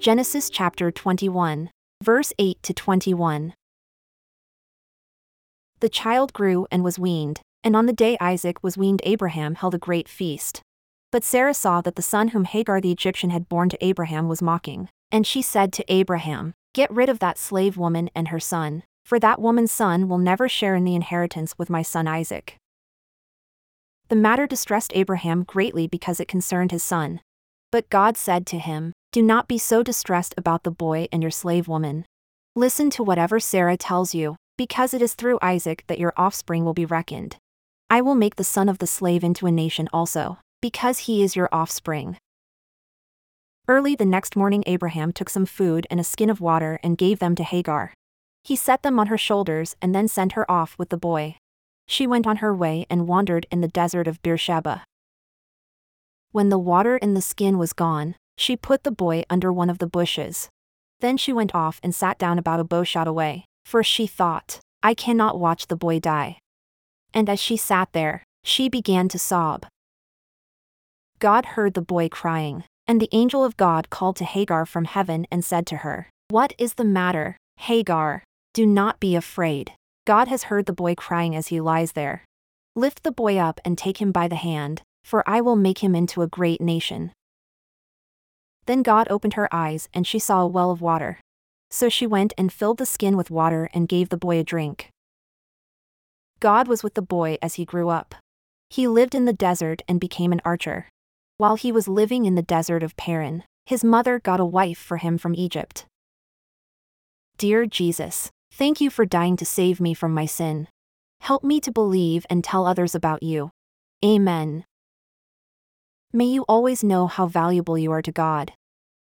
Genesis chapter 21, verse 8 to 21. The child grew and was weaned, and on the day Isaac was weaned, Abraham held a great feast. But Sarah saw that the son whom Hagar the Egyptian had borne to Abraham was mocking, and she said to Abraham, Get rid of that slave woman and her son, for that woman's son will never share in the inheritance with my son Isaac. The matter distressed Abraham greatly because it concerned his son. But God said to him, Do not be so distressed about the boy and your slave woman. Listen to whatever Sarah tells you, because it is through Isaac that your offspring will be reckoned. I will make the son of the slave into a nation also, because he is your offspring. Early the next morning, Abraham took some food and a skin of water and gave them to Hagar. He set them on her shoulders and then sent her off with the boy. She went on her way and wandered in the desert of Beersheba. When the water in the skin was gone, she put the boy under one of the bushes. Then she went off and sat down about a bow shot away, for she thought, I cannot watch the boy die. And as she sat there, she began to sob. God heard the boy crying, and the angel of God called to Hagar from heaven and said to her, What is the matter, Hagar? Do not be afraid. God has heard the boy crying as he lies there. Lift the boy up and take him by the hand, for I will make him into a great nation. Then God opened her eyes and she saw a well of water. So she went and filled the skin with water and gave the boy a drink. God was with the boy as he grew up. He lived in the desert and became an archer. While he was living in the desert of Paran, his mother got a wife for him from Egypt. Dear Jesus, thank you for dying to save me from my sin. Help me to believe and tell others about you. Amen. May you always know how valuable you are to God.